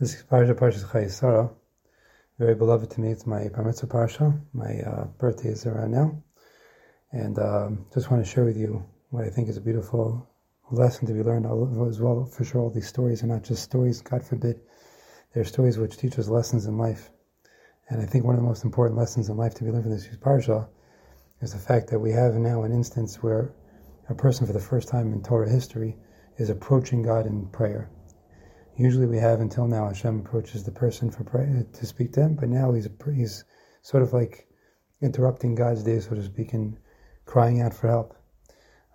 This is Parsha Parshas Chayei Sarah, very beloved to me. It's my Bar Mitzvah Parsha. My uh, birthday is around now. And um, just want to share with you what I think is a beautiful lesson to be learned as well. For sure, all these stories are not just stories, God forbid. They're stories which teach us lessons in life. And I think one of the most important lessons in life to be learned from this Parsha is the fact that we have now an instance where a person for the first time in Torah history is approaching God in prayer Usually we have until now Hashem approaches the person for pray, uh, to speak to him, but now he's he's sort of like interrupting God's day, so to speak, and crying out for help.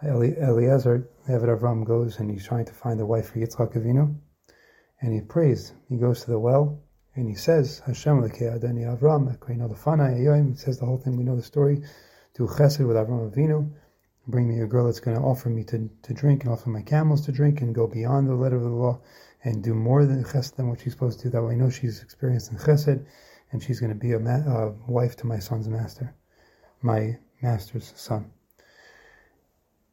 Eliezer, Eved Avram, goes and he's trying to find a wife for Yitzchak Avinu, and he prays. He goes to the well and he says, Hashem Adoni Avram, He says the whole thing. We know the story. Do chesed with Avram Avinu. Bring me a girl that's going to offer me to, to drink and offer my camels to drink and go beyond the letter of the law and do more than chesed than what she's supposed to do. That way I know she's experienced in chesed, and she's going to be a, ma- wife to my son's master, my master's son.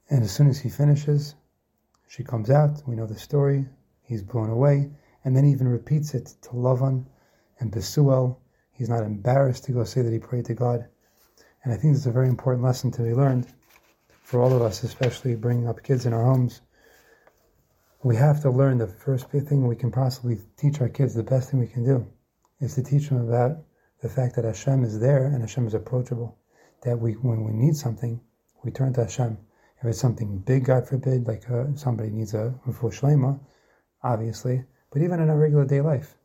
And as soon as he finishes, she comes out. We know the story. He's blown away, and then he even repeats it to Lavan and Besuel. He's not embarrassed to go say that he prayed to God. And I think this is a very important lesson to be learned for all of us, especially bringing up kids in our homes we have to learn the first thing we can possibly teach our kids, the best thing we can do, is to teach them about the fact that Hashem is there and Hashem is approachable. That we, when we need something, we turn to Hashem. If it's something big, God forbid, like uh, somebody needs a refuah shlema, obviously, but even in a regular day life,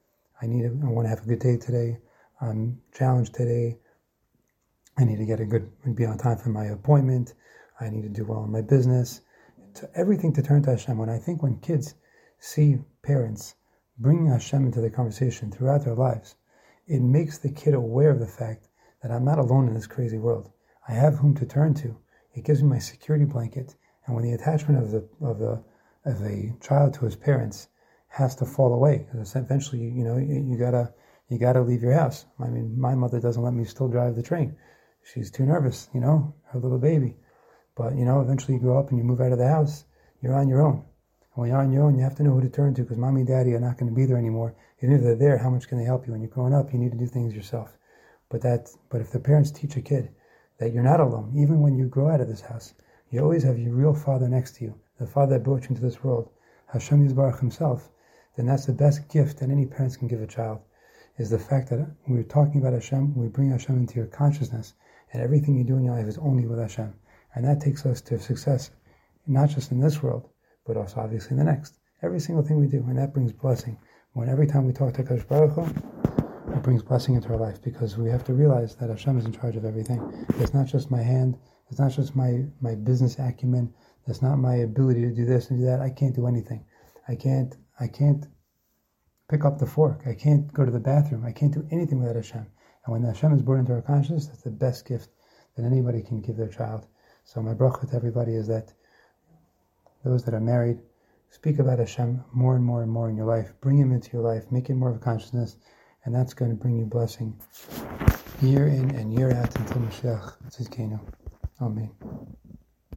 I need, a, I want to have a good day today. I'm challenged today. I need to get a good, be on time for my appointment. I need to do well in my business to everything to turn to Hashem. When I think when kids see parents bringing Hashem into the conversation throughout their lives, it makes the kid aware of the fact that I'm not alone in this crazy world. I have whom to turn to. It gives me my security blanket. And when the attachment of the of the of a child to his parents has to fall away, because eventually, you know, you, you gotta you gotta leave your house. I mean, my mother doesn't let me still drive the train. She's too nervous, you know, her little baby. But you know, eventually you grow up and you move out of the house, you're on your own. And when you're on your own, you have to know who to turn to because mommy and daddy are not going to be there anymore. Even if they're there, how much can they help you? When you're growing up, you need to do things yourself. But that, but if the parents teach a kid that you're not alone, even when you grow out of this house, you always have your real father next to you, the father that brought you into this world, Hashem Yisbarach himself, then that's the best gift that any parents can give a child, is the fact that when we're talking about Hashem, we bring Hashem into your consciousness, and everything you do in your life is only with Hashem. And that takes us to success, not just in this world, but also obviously in the next. Every single thing we do, and that brings blessing. When every time we talk to Kadosh Baruch Hu, it brings blessing into our life because we have to realize that Hashem is in charge of everything. It's not just my hand, it's not just my, my business acumen, it's not my ability to do this and do that. I can't do anything. I can't I can't pick up the fork. I can't go to the bathroom. I can't do anything without Hashem. And when Hashem is born into our consciousness, that's the best gift that anybody can give their child. So my bracha to everybody is that those that are married, speak about Hashem more and more and more in your life. Bring Him into your life. Make it more of a consciousness, and that's going to bring you blessing year in and year out until Mashiach Tzidkenu. Amen.